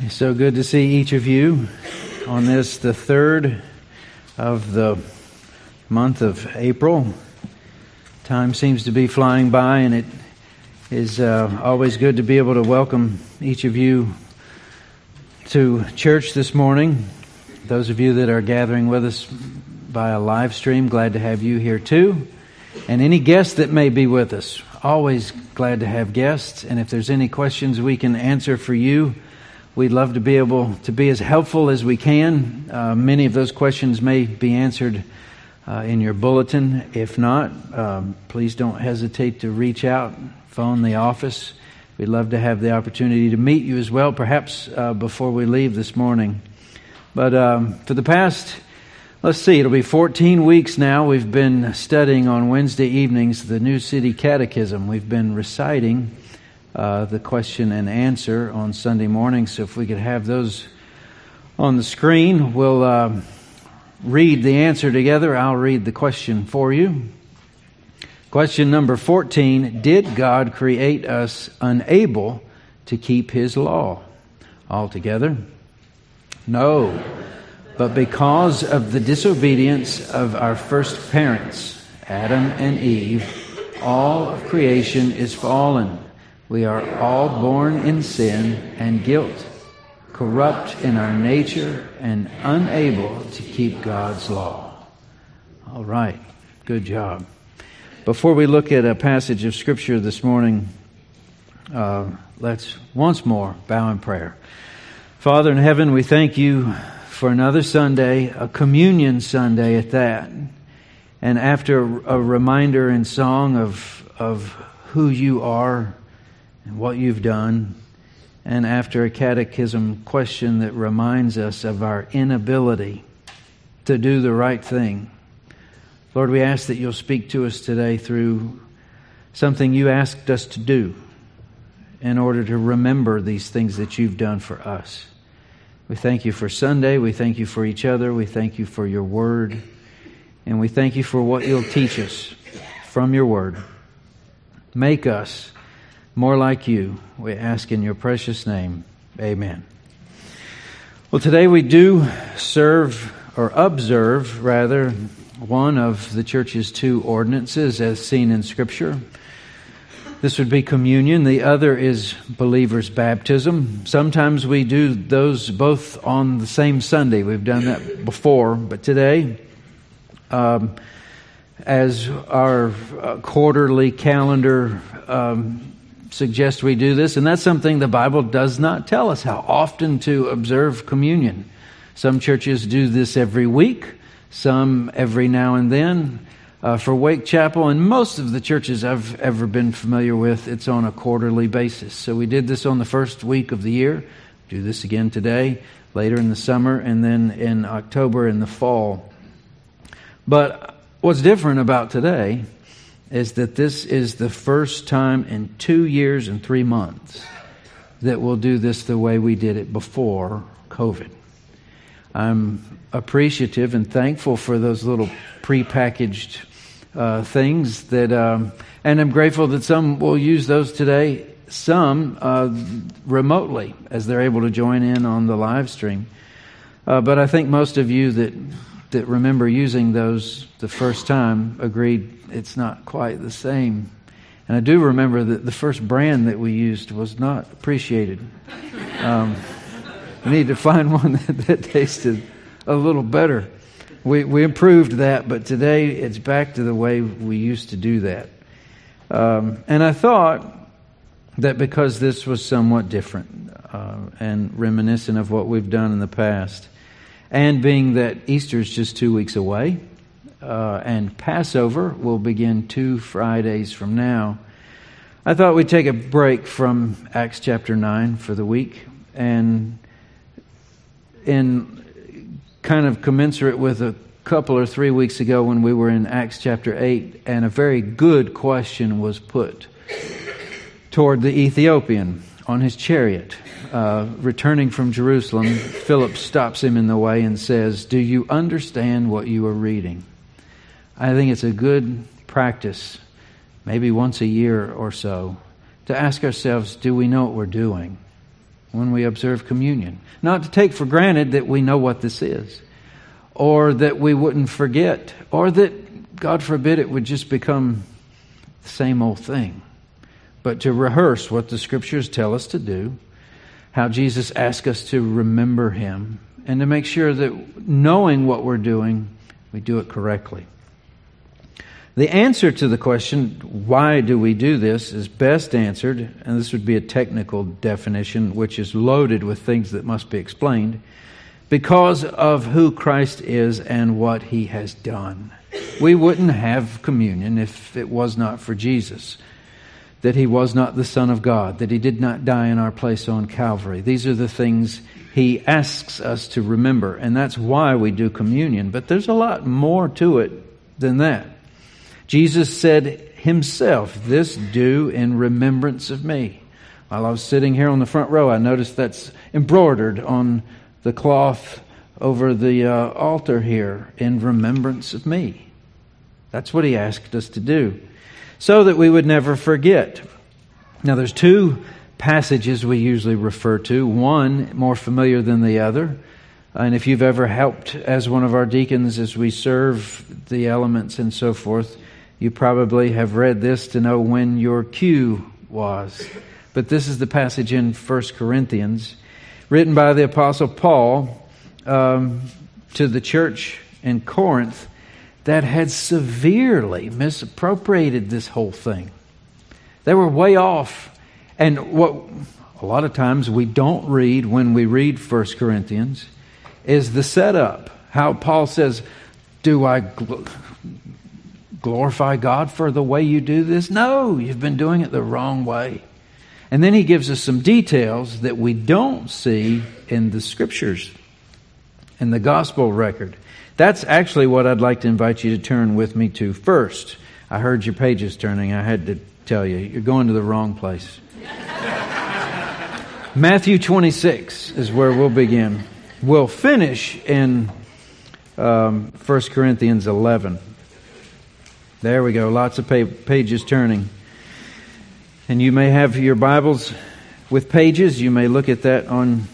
It's so good to see each of you on this, the third of the month of April. Time seems to be flying by, and it is uh, always good to be able to welcome each of you to church this morning. Those of you that are gathering with us via live stream, glad to have you here too. And any guests that may be with us, always glad to have guests. And if there's any questions we can answer for you, we'd love to be able to be as helpful as we can. Uh, many of those questions may be answered uh, in your bulletin. If not, um, please don't hesitate to reach out, phone the office. We'd love to have the opportunity to meet you as well, perhaps uh, before we leave this morning. But um, for the past Let's see, it'll be 14 weeks now. We've been studying on Wednesday evenings the New City Catechism. We've been reciting uh, the question and answer on Sunday morning. So if we could have those on the screen, we'll uh, read the answer together. I'll read the question for you. Question number 14 Did God create us unable to keep His law? altogether? No. But because of the disobedience of our first parents, Adam and Eve, all of creation is fallen. We are all born in sin and guilt, corrupt in our nature and unable to keep God's law. All right, good job. Before we look at a passage of Scripture this morning, uh, let's once more bow in prayer. Father in heaven, we thank you for another Sunday, a communion Sunday at that. And after a reminder in song of, of who you are and what you've done, and after a catechism question that reminds us of our inability to do the right thing, Lord, we ask that you'll speak to us today through something you asked us to do in order to remember these things that you've done for us. We thank you for Sunday. We thank you for each other. We thank you for your word. And we thank you for what you'll teach us from your word. Make us more like you. We ask in your precious name. Amen. Well, today we do serve or observe, rather, one of the church's two ordinances as seen in Scripture. This would be communion. The other is believer's baptism. Sometimes we do those both on the same Sunday. We've done that before, but today, um, as our uh, quarterly calendar um, suggests we do this, and that's something the Bible does not tell us how often to observe communion. Some churches do this every week, some every now and then uh, for Wake Chapel, and most of the churches I've ever been familiar with, it's on a quarterly basis. So we did this on the first week of the year, do this again today, later in the summer, and then in October in the fall. But what's different about today is that this is the first time in two years and three months that we'll do this the way we did it before COVID. I'm appreciative and thankful for those little prepackaged uh, things that, um, and I'm grateful that some will use those today, some uh, remotely as they're able to join in on the live stream. Uh, but I think most of you that that remember using those the first time agreed it's not quite the same. And I do remember that the first brand that we used was not appreciated. Um, we need to find one that, that tasted a little better we, we improved that, but today it's back to the way we used to do that. Um, and I thought that because this was somewhat different uh, and reminiscent of what we've done in the past, and being that Easter is just two weeks away, uh, and Passover will begin two Fridays from now, I thought we'd take a break from Acts chapter 9 for the week and in kind of commensurate with a couple or three weeks ago when we were in Acts chapter 8, and a very good question was put toward the Ethiopian on his chariot. Uh, returning from Jerusalem, Philip stops him in the way and says, Do you understand what you are reading? I think it's a good practice, maybe once a year or so, to ask ourselves, Do we know what we're doing? when we observe communion. Not to take for granted that we know what this is, or that we wouldn't forget, or that, God forbid, it would just become the same old thing. But to rehearse what the scriptures tell us to do, how Jesus asks us to remember Him, and to make sure that knowing what we're doing, we do it correctly. The answer to the question, why do we do this, is best answered, and this would be a technical definition which is loaded with things that must be explained, because of who Christ is and what he has done. We wouldn't have communion if it was not for Jesus, that he was not the Son of God, that he did not die in our place on Calvary. These are the things he asks us to remember, and that's why we do communion. But there's a lot more to it than that. Jesus said himself, This do in remembrance of me. While I was sitting here on the front row, I noticed that's embroidered on the cloth over the uh, altar here in remembrance of me. That's what he asked us to do, so that we would never forget. Now, there's two passages we usually refer to, one more familiar than the other. And if you've ever helped as one of our deacons as we serve the elements and so forth, you probably have read this to know when your cue was. But this is the passage in 1 Corinthians, written by the Apostle Paul um, to the church in Corinth that had severely misappropriated this whole thing. They were way off. And what a lot of times we don't read when we read 1 Corinthians is the setup. How Paul says, Do I glorify God for the way you do this? No, you've been doing it the wrong way. And then he gives us some details that we don't see in the scriptures, in the gospel record. That's actually what I'd like to invite you to turn with me to first. I heard your pages turning. I had to tell you, you're going to the wrong place. Matthew 26 is where we'll begin. We'll finish in um, 1 Corinthians 11. There we go. Lots of pages turning. And you may have your Bibles with pages. You may look at that on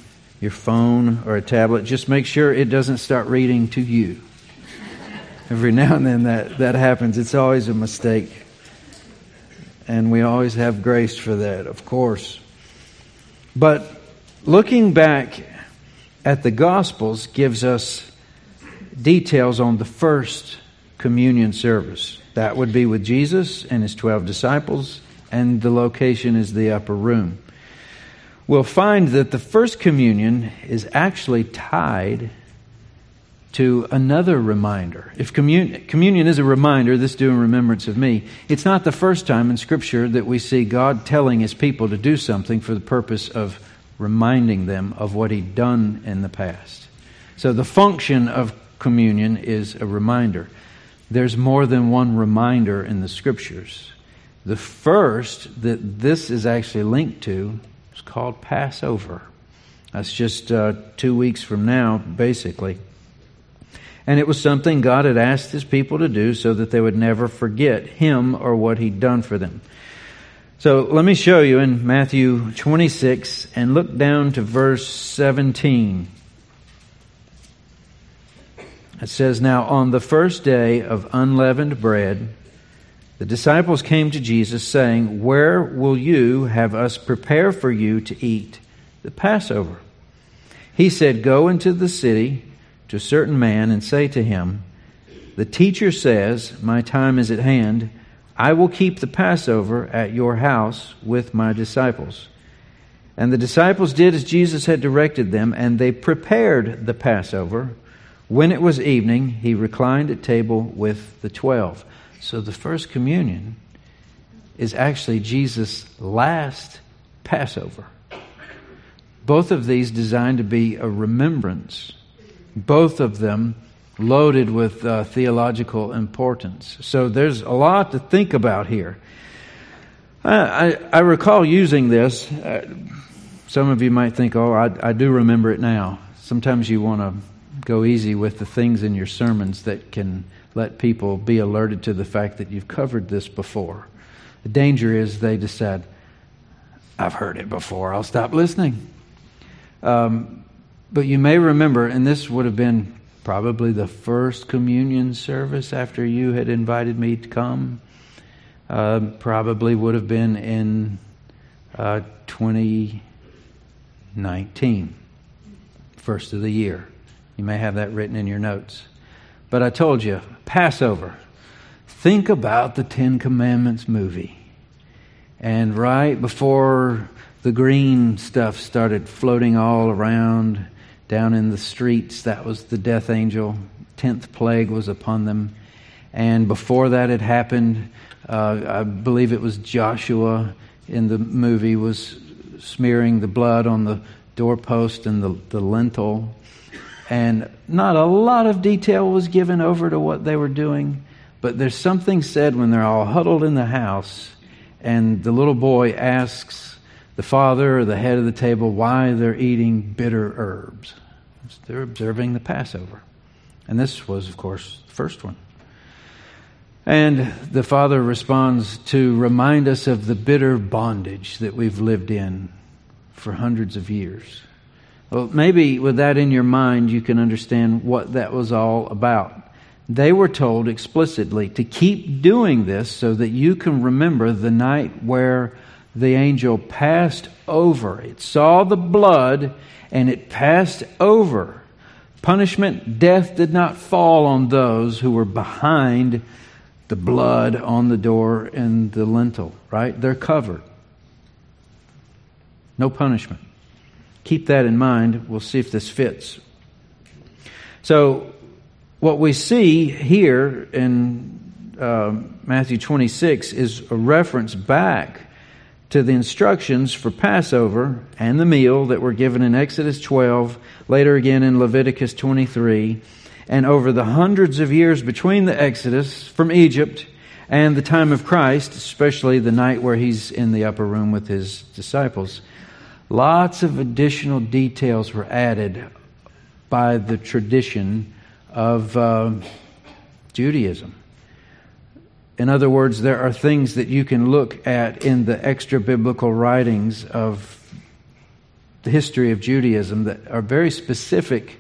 your phone or a tablet. Just make sure it doesn't start reading to you. Every now and then that, that happens. It's always a mistake. And we always have grace for that, of course. But looking back at the Gospels gives us details on the first communion service. That would be with Jesus and his 12 disciples, and the location is the upper room. We'll find that the first communion is actually tied to another reminder. If commun- communion is a reminder, this do in remembrance of me, it's not the first time in Scripture that we see God telling his people to do something for the purpose of reminding them of what he'd done in the past. So the function of communion is a reminder there's more than one reminder in the scriptures. The first that this is actually linked to is called Passover. That's just uh, two weeks from now, basically. And it was something God had asked his people to do so that they would never forget him or what he'd done for them. So let me show you in Matthew 26 and look down to verse 17. It says, Now on the first day of unleavened bread, the disciples came to Jesus, saying, Where will you have us prepare for you to eat the Passover? He said, Go into the city to a certain man and say to him, The teacher says, My time is at hand. I will keep the Passover at your house with my disciples. And the disciples did as Jesus had directed them, and they prepared the Passover when it was evening, he reclined at table with the twelve. So the first communion is actually Jesus' last Passover. Both of these designed to be a remembrance, both of them loaded with uh, theological importance. So there's a lot to think about here. I, I, I recall using this. Uh, some of you might think, oh, I, I do remember it now. Sometimes you want to go easy with the things in your sermons that can let people be alerted to the fact that you've covered this before. The danger is they decide, I've heard it before, I'll stop listening. Um, but you may remember, and this would have been probably the first communion service after you had invited me to come. Uh, probably would have been in uh, 2019, first of the year. You may have that written in your notes. But I told you, Passover. Think about the Ten Commandments movie. And right before the green stuff started floating all around down in the streets, that was the death angel. Tenth plague was upon them. And before that had happened, uh, I believe it was Joshua in the movie was smearing the blood on the doorpost and the, the lintel. And not a lot of detail was given over to what they were doing, but there's something said when they're all huddled in the house and the little boy asks the father or the head of the table why they're eating bitter herbs. They're observing the Passover. And this was, of course, the first one. And the father responds to remind us of the bitter bondage that we've lived in for hundreds of years. Well, maybe with that in your mind, you can understand what that was all about. They were told explicitly to keep doing this so that you can remember the night where the angel passed over. It saw the blood and it passed over. Punishment, death did not fall on those who were behind the blood on the door and the lintel, right? They're covered. No punishment. Keep that in mind. We'll see if this fits. So, what we see here in uh, Matthew 26 is a reference back to the instructions for Passover and the meal that were given in Exodus 12, later again in Leviticus 23 and over the hundreds of years between the Exodus from Egypt and the time of Christ, especially the night where he's in the upper room with his disciples, lots of additional details were added by the tradition of uh, Judaism. In other words, there are things that you can look at in the extra biblical writings of the history of Judaism that are very specific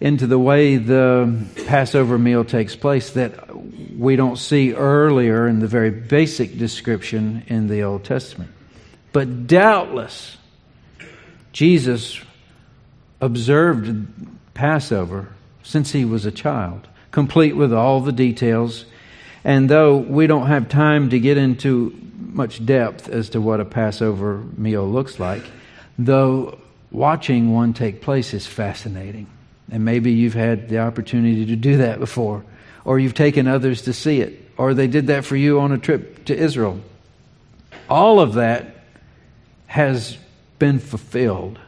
into the way the Passover meal takes place that we don't see earlier in the very basic description in the Old Testament. But doubtless, Jesus observed Passover since he was a child, complete with all the details. And though we don't have time to get into much depth as to what a Passover meal looks like, though watching one take place is fascinating. And maybe you've had the opportunity to do that before, or you've taken others to see it, or they did that for you on a trip to Israel. All of that has been fulfilled.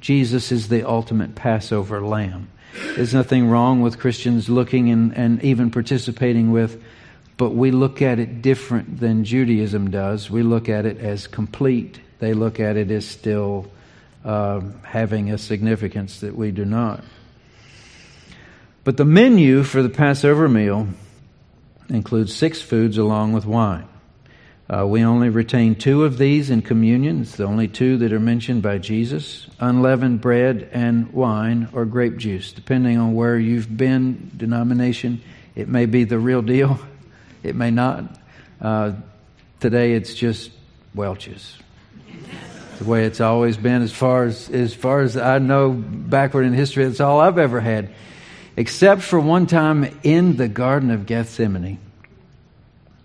Jesus is the ultimate Passover lamb. There's nothing wrong with Christians looking and, and even participating with, but we look at it different than Judaism does. We look at it as complete, they look at it as still uh, having a significance that we do not. But the menu for the Passover meal includes six foods along with wine. Uh, we only retain two of these in communion. It's the only two that are mentioned by Jesus unleavened bread and wine or grape juice. Depending on where you've been, denomination, it may be the real deal, it may not. Uh, today it's just Welch's. the way it's always been, as far as, as far as I know, backward in history, that's all I've ever had except for one time in the Garden of Gethsemane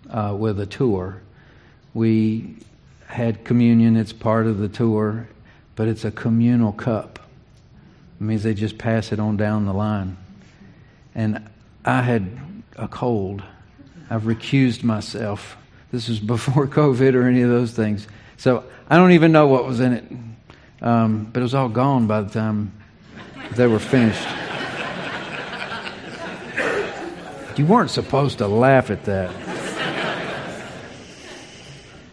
uh, with a tour. We had communion, it's part of the tour, but it's a communal cup. It means they just pass it on down the line. And I had a cold. I've recused myself. This was before COVID or any of those things. So I don't even know what was in it. Um, but it was all gone by the time they were finished. You weren't supposed to laugh at that.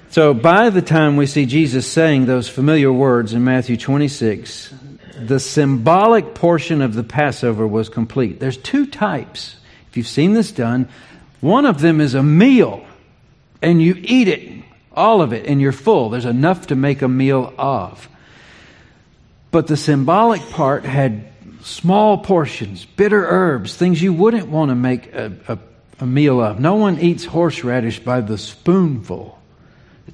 So, by the time we see Jesus saying those familiar words in Matthew 26, the symbolic portion of the Passover was complete. There's two types. If you've seen this done, one of them is a meal, and you eat it, all of it, and you're full. There's enough to make a meal of. But the symbolic part had small portions, bitter herbs, things you wouldn't want to make a, a, a meal of. No one eats horseradish by the spoonful.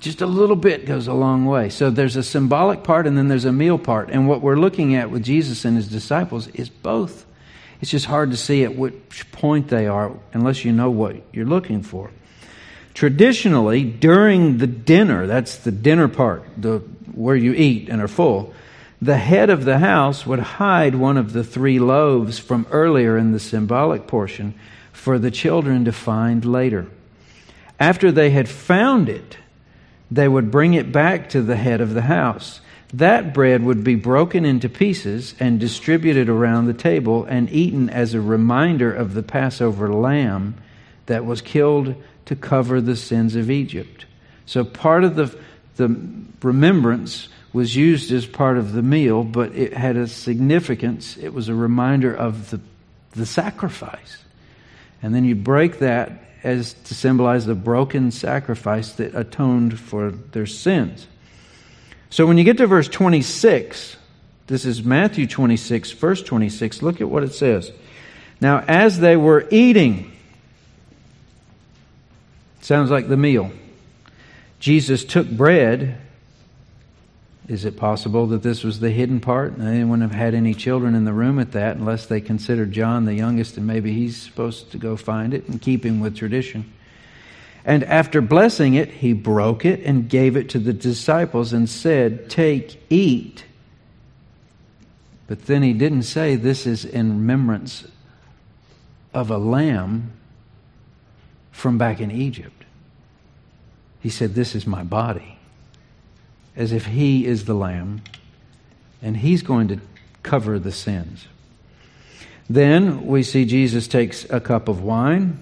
Just a little bit goes a long way. So there's a symbolic part and then there's a meal part. And what we're looking at with Jesus and his disciples is both. It's just hard to see at which point they are unless you know what you're looking for. Traditionally, during the dinner, that's the dinner part, the, where you eat and are full, the head of the house would hide one of the three loaves from earlier in the symbolic portion for the children to find later. After they had found it, they would bring it back to the head of the house. That bread would be broken into pieces and distributed around the table and eaten as a reminder of the Passover lamb that was killed to cover the sins of Egypt. So part of the, the remembrance was used as part of the meal, but it had a significance. It was a reminder of the, the sacrifice. And then you break that as to symbolize the broken sacrifice that atoned for their sins. So when you get to verse 26, this is Matthew 26, verse 26, look at what it says. Now, as they were eating, sounds like the meal, Jesus took bread is it possible that this was the hidden part? They wouldn't have had any children in the room at that unless they considered John the youngest and maybe he's supposed to go find it in keeping with tradition. And after blessing it, he broke it and gave it to the disciples and said, Take, eat. But then he didn't say this is in remembrance of a lamb from back in Egypt. He said, This is my body as if he is the lamb and he's going to cover the sins. Then we see Jesus takes a cup of wine.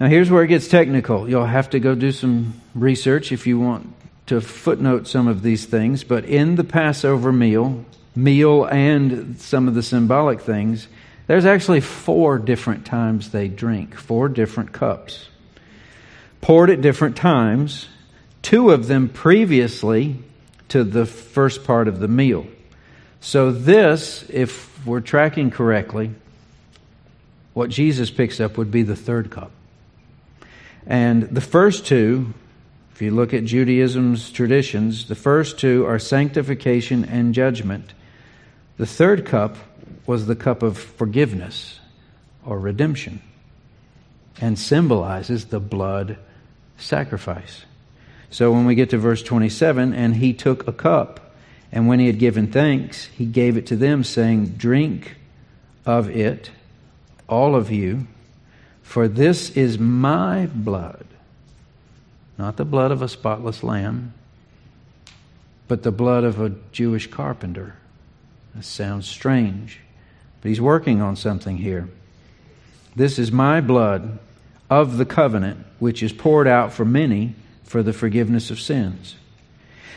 Now, here's where it gets technical. You'll have to go do some research if you want to footnote some of these things. But in the Passover meal, meal and some of the symbolic things, there's actually four different times they drink, four different cups. Poured at different times, two of them previously to the first part of the meal. So, this, if we're tracking correctly, what Jesus picks up would be the third cup. And the first two, if you look at Judaism's traditions, the first two are sanctification and judgment. The third cup was the cup of forgiveness or redemption and symbolizes the blood sacrifice. So when we get to verse 27, and he took a cup, and when he had given thanks, he gave it to them, saying, Drink of it, all of you, for this is my blood, not the blood of a spotless lamb, but the blood of a Jewish carpenter. That sounds strange, but he's working on something here. This is my blood of the covenant, which is poured out for many for the forgiveness of sins.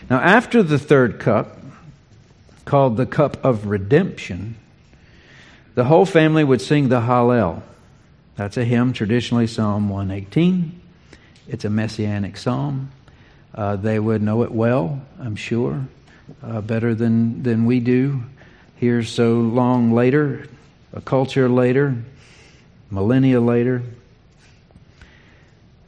Now, after the third cup, called the cup of redemption, the whole family would sing the Hallel. That's a hymn, traditionally Psalm 118. It's a messianic psalm. Uh, they would know it well, I'm sure, uh, better than, than we do here so long later, a culture later, millennia later.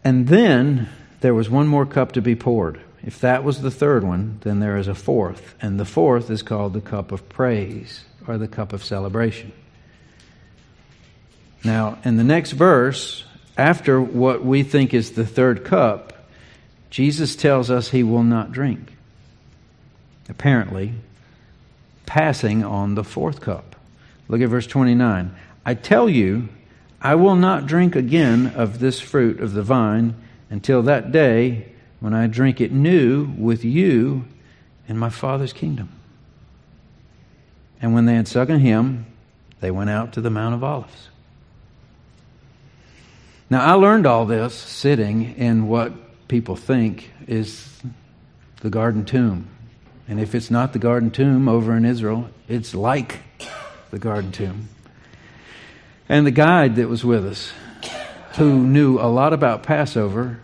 And then there was one more cup to be poured. If that was the third one, then there is a fourth. And the fourth is called the cup of praise or the cup of celebration. Now, in the next verse, after what we think is the third cup, Jesus tells us he will not drink. Apparently, passing on the fourth cup. Look at verse 29. I tell you, I will not drink again of this fruit of the vine until that day when I drink it new with you in my Father's kingdom. And when they had sung a hymn, they went out to the Mount of Olives. Now, I learned all this sitting in what people think is the garden tomb. And if it's not the garden tomb over in Israel, it's like the garden tomb. And the guide that was with us who knew a lot about Passover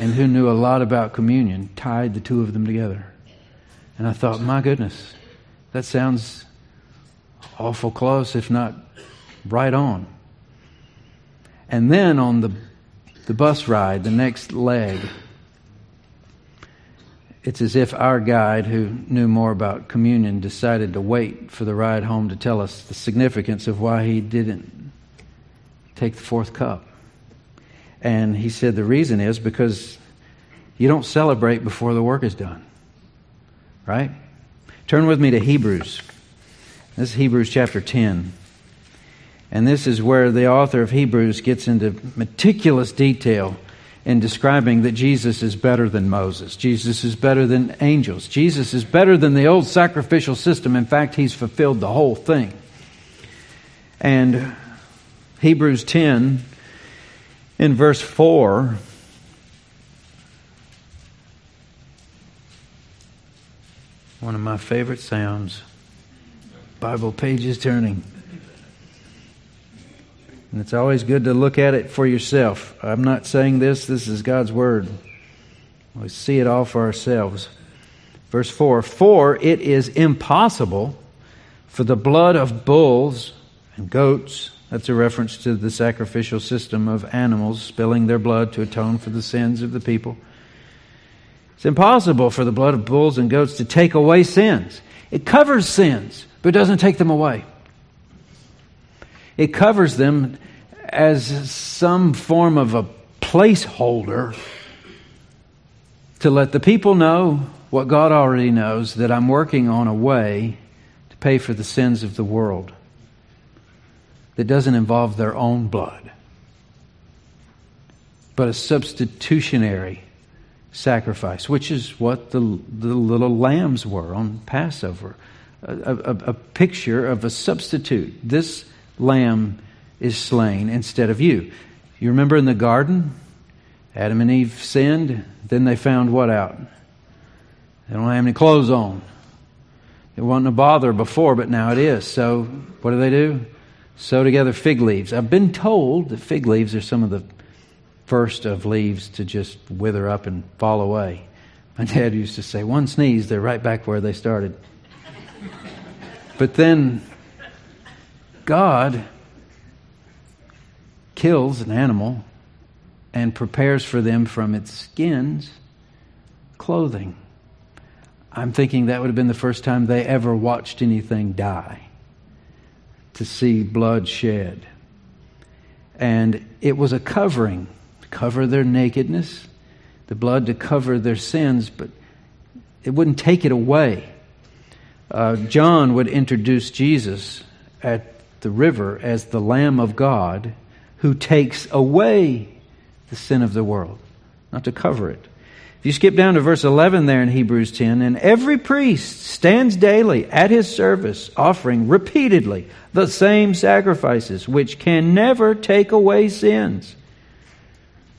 and who knew a lot about communion tied the two of them together. And I thought, my goodness, That sounds awful close, if not right on. And then on the, the bus ride, the next leg, it's as if our guide, who knew more about communion, decided to wait for the ride home to tell us the significance of why he didn't take the fourth cup. And he said the reason is because you don't celebrate before the work is done. Right? Turn with me to Hebrews. This is Hebrews chapter 10. And this is where the author of Hebrews gets into meticulous detail in describing that Jesus is better than Moses. Jesus is better than angels. Jesus is better than the old sacrificial system. In fact, he's fulfilled the whole thing. And Hebrews 10, in verse 4, one of my favorite sounds Bible pages turning. And it's always good to look at it for yourself. I'm not saying this, this is God's Word. We see it all for ourselves. Verse 4 For it is impossible for the blood of bulls and goats, that's a reference to the sacrificial system of animals spilling their blood to atone for the sins of the people. It's impossible for the blood of bulls and goats to take away sins. It covers sins, but doesn't take them away. It covers them as some form of a placeholder to let the people know what God already knows that I'm working on a way to pay for the sins of the world that doesn't involve their own blood, but a substitutionary sacrifice, which is what the, the little lambs were on Passover a, a, a picture of a substitute. This lamb is slain instead of you. You remember in the garden? Adam and Eve sinned. Then they found what out? They don't have any clothes on. It wasn't a bother before, but now it is. So what do they do? Sew together fig leaves. I've been told that fig leaves are some of the first of leaves to just wither up and fall away. My dad used to say, one sneeze, they're right back where they started. But then God kills an animal and prepares for them from its skins clothing. I'm thinking that would have been the first time they ever watched anything die to see blood shed. And it was a covering to cover their nakedness, the blood to cover their sins, but it wouldn't take it away. Uh, John would introduce Jesus at the river as the Lamb of God who takes away the sin of the world, not to cover it. If you skip down to verse 11 there in Hebrews 10, and every priest stands daily at his service, offering repeatedly the same sacrifices, which can never take away sins.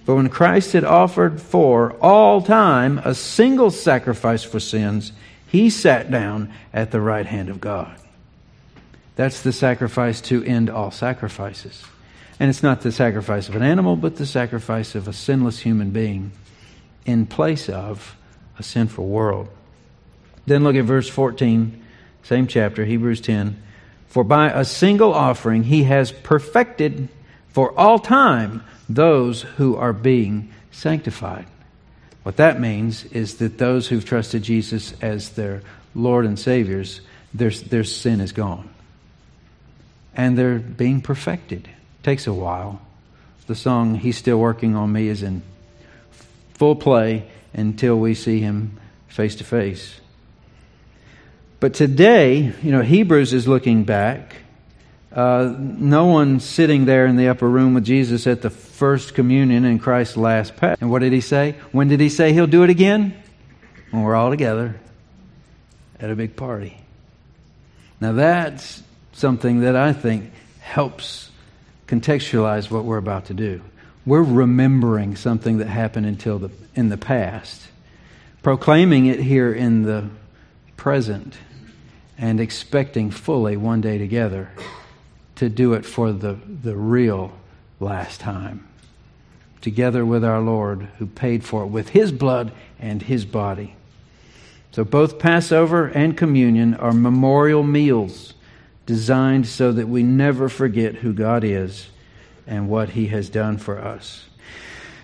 For when Christ had offered for all time a single sacrifice for sins, he sat down at the right hand of God. That's the sacrifice to end all sacrifices. And it's not the sacrifice of an animal, but the sacrifice of a sinless human being in place of a sinful world. Then look at verse 14, same chapter, Hebrews 10. For by a single offering he has perfected for all time those who are being sanctified. What that means is that those who've trusted Jesus as their Lord and Saviors, their, their sin is gone. And they're being perfected. It takes a while. The song, He's Still Working on Me, is in full play until we see Him face to face. But today, you know, Hebrews is looking back uh, no one sitting there in the upper room with Jesus at the first communion in Christ's last pass. And what did he say? When did he say he'll do it again? When we're all together at a big party. Now that's something that I think helps contextualize what we're about to do. We're remembering something that happened until the, in the past, proclaiming it here in the present, and expecting fully one day together to do it for the, the real last time, together with our Lord who paid for it with his blood and his body. So both Passover and communion are memorial meals designed so that we never forget who God is and what He has done for us.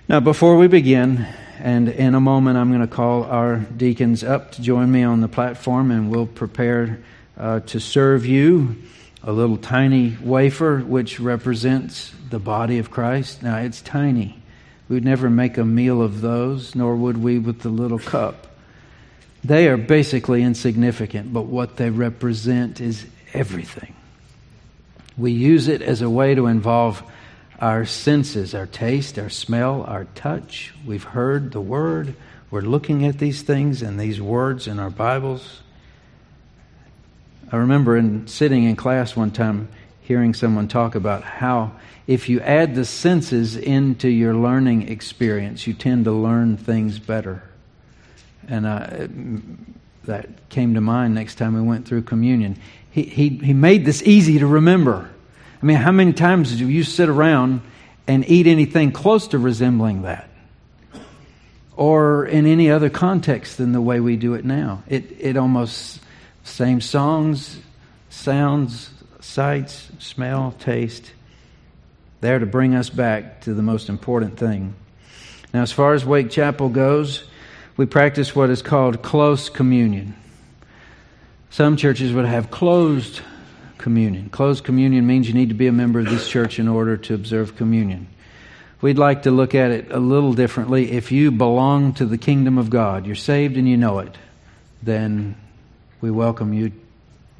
Now, before we begin, and in a moment I'm going to call our deacons up to join me on the platform and we'll prepare uh, to serve you a little tiny wafer which represents the body of Christ. Now, it's tiny. We'd never make a meal of those, nor would we with the little cup. They are basically insignificant, but what they represent is everything. We use it as a way to involve our senses, our taste, our smell, our touch. We've heard the word. We're looking at these things and these words in our Bibles. I remember in sitting in class one time hearing someone talk about how if you add the senses into your learning experience, you tend to learn things better. And I, that came to mind next time we went through communion. He, he, he made this easy to remember. I mean, how many times do you sit around and eat anything close to resembling that? Or in any other context than the way we do it now? It, it almost, same songs, sounds, sights, smell, taste, there to bring us back to the most important thing. Now, as far as Wake Chapel goes, we practice what is called close communion. Some churches would have closed communion. Closed communion means you need to be a member of this church in order to observe communion. We'd like to look at it a little differently. If you belong to the kingdom of God, you're saved and you know it, then we welcome you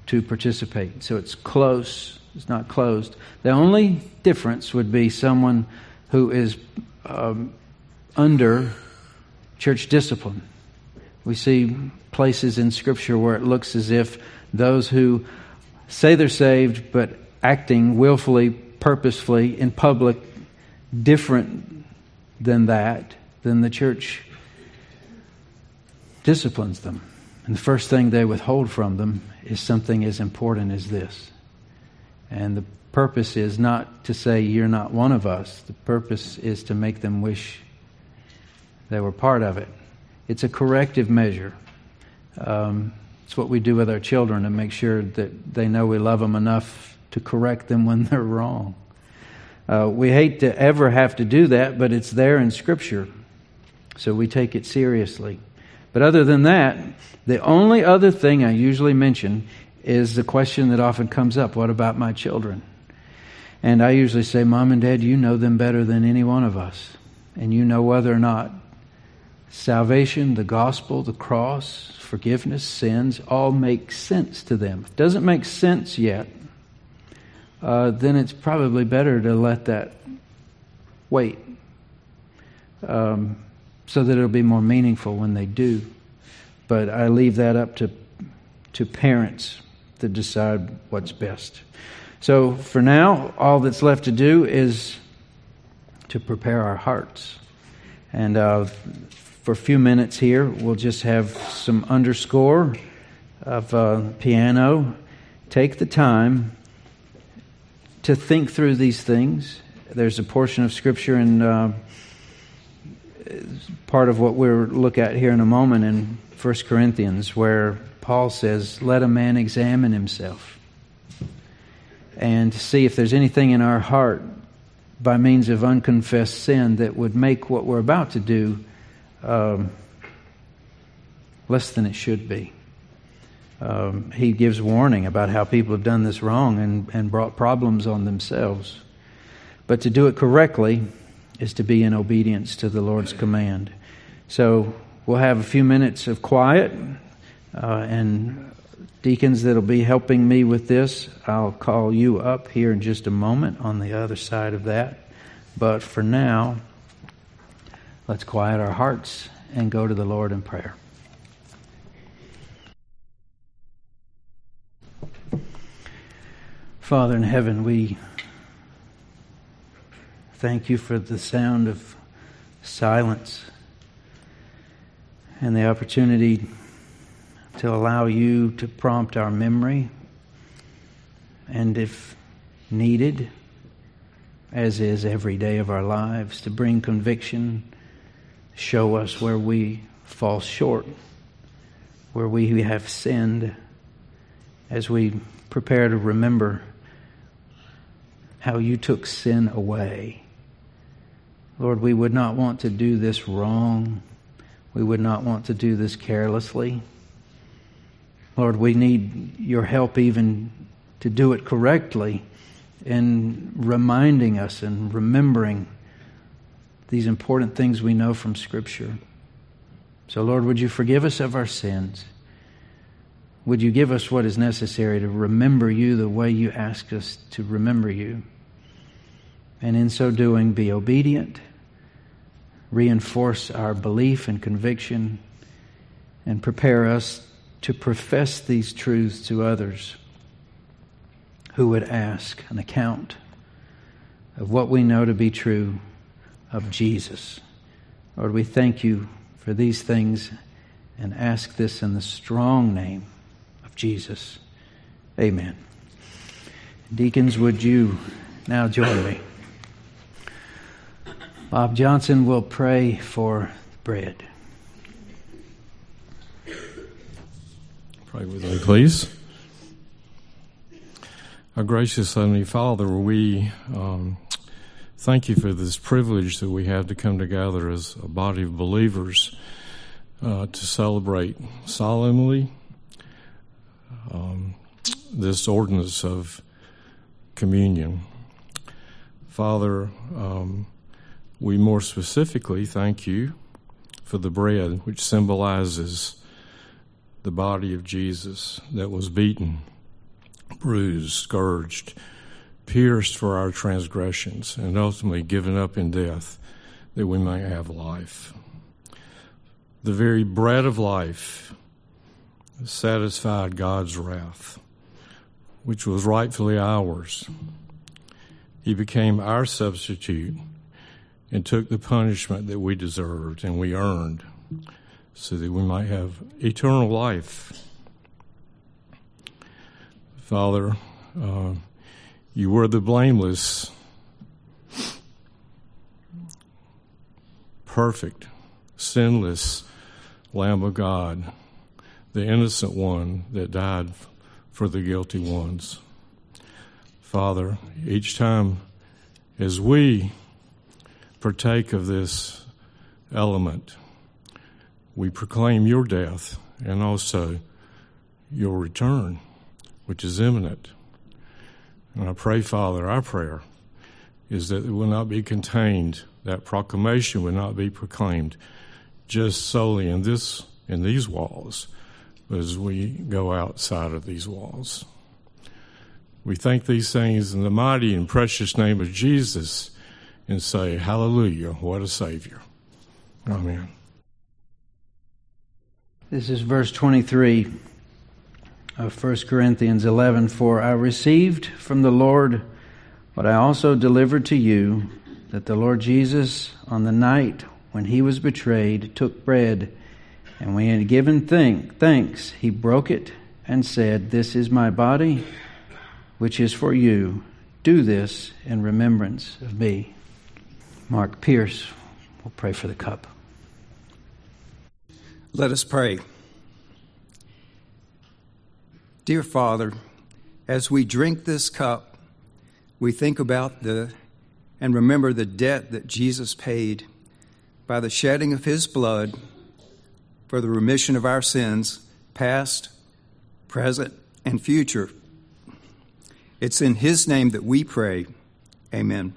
to participate. So it's close, it's not closed. The only difference would be someone who is um, under church discipline. We see places in Scripture where it looks as if those who say they're saved but acting willfully, purposefully in public different than that, then the church disciplines them. And the first thing they withhold from them is something as important as this. And the purpose is not to say you're not one of us, the purpose is to make them wish they were part of it. It's a corrective measure. Um, it's what we do with our children to make sure that they know we love them enough to correct them when they're wrong. Uh, we hate to ever have to do that, but it's there in Scripture, so we take it seriously. But other than that, the only other thing I usually mention is the question that often comes up what about my children? And I usually say, Mom and Dad, you know them better than any one of us. And you know whether or not salvation, the gospel, the cross, forgiveness, sins, all make sense to them. If it doesn't make sense yet, uh, then it's probably better to let that wait um, so that it'll be more meaningful when they do. But I leave that up to, to parents to decide what's best. So for now, all that's left to do is to prepare our hearts. And uh, for a few minutes here, we'll just have some underscore of uh, piano. Take the time to think through these things. There's a portion of Scripture and uh, part of what we'll look at here in a moment in 1 Corinthians where Paul says, Let a man examine himself and see if there's anything in our heart by means of unconfessed sin that would make what we're about to do um, less than it should be. Um, he gives warning about how people have done this wrong and, and brought problems on themselves. But to do it correctly is to be in obedience to the Lord's command. So we'll have a few minutes of quiet, uh, and deacons that'll be helping me with this, I'll call you up here in just a moment on the other side of that. But for now, Let's quiet our hearts and go to the Lord in prayer. Father in heaven, we thank you for the sound of silence and the opportunity to allow you to prompt our memory and, if needed, as is every day of our lives, to bring conviction show us where we fall short, where we have sinned as we prepare to remember how you took sin away. Lord, we would not want to do this wrong. We would not want to do this carelessly. Lord, we need your help even to do it correctly in reminding us and remembering these important things we know from Scripture. So, Lord, would you forgive us of our sins? Would you give us what is necessary to remember you the way you ask us to remember you? And in so doing, be obedient, reinforce our belief and conviction, and prepare us to profess these truths to others who would ask an account of what we know to be true of Jesus. Lord, we thank you for these things and ask this in the strong name of Jesus. Amen. Deacons, would you now join me? Bob Johnson will pray for bread. Pray with me, please. Our gracious Heavenly Father, we um, thank you for this privilege that we have to come together as a body of believers uh, to celebrate solemnly um, this ordinance of communion. Father, um, we more specifically thank you for the bread, which symbolizes the body of Jesus that was beaten, bruised, scourged pierced for our transgressions, and ultimately given up in death that we might have life. The very bread of life satisfied God's wrath, which was rightfully ours. He became our substitute and took the punishment that we deserved and we earned so that we might have eternal life. Father, uh, you were the blameless, perfect, sinless Lamb of God, the innocent one that died for the guilty ones. Father, each time as we partake of this element, we proclaim your death and also your return, which is imminent. And I pray, Father, our prayer is that it will not be contained, that proclamation will not be proclaimed just solely in this in these walls, as we go outside of these walls. We thank these things in the mighty and precious name of Jesus and say, Hallelujah, what a Savior. Amen. This is verse 23 of 1 Corinthians 11 For I received from the Lord what I also delivered to you, that the Lord Jesus, on the night when he was betrayed, took bread, and when he had given thank, thanks, he broke it and said, This is my body, which is for you. Do this in remembrance of me. Mark Pierce will pray for the cup. Let us pray. Dear Father, as we drink this cup, we think about the and remember the debt that Jesus paid by the shedding of his blood for the remission of our sins, past, present, and future. It's in his name that we pray. Amen.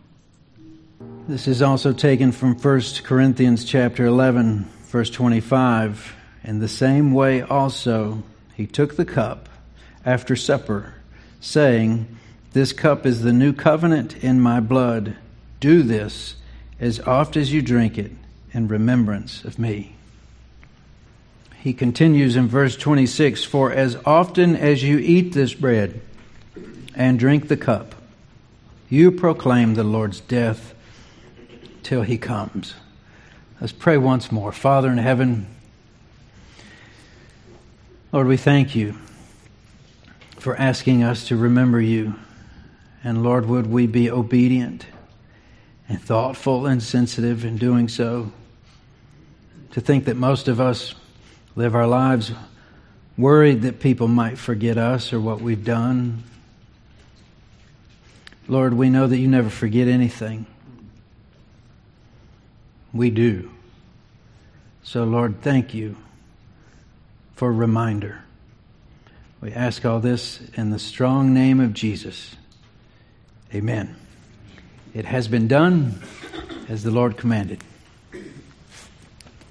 This is also taken from 1 Corinthians chapter 11, verse 25. In the same way also he took the cup after supper, saying, This cup is the new covenant in my blood. Do this as oft as you drink it in remembrance of me. He continues in verse 26 For as often as you eat this bread and drink the cup, you proclaim the Lord's death till he comes. Let's pray once more. Father in heaven, Lord, we thank you for asking us to remember you. And Lord, would we be obedient and thoughtful and sensitive in doing so? To think that most of us live our lives worried that people might forget us or what we've done. Lord, we know that you never forget anything. We do. So, Lord, thank you for reminder. We ask all this in the strong name of Jesus. Amen. It has been done as the Lord commanded.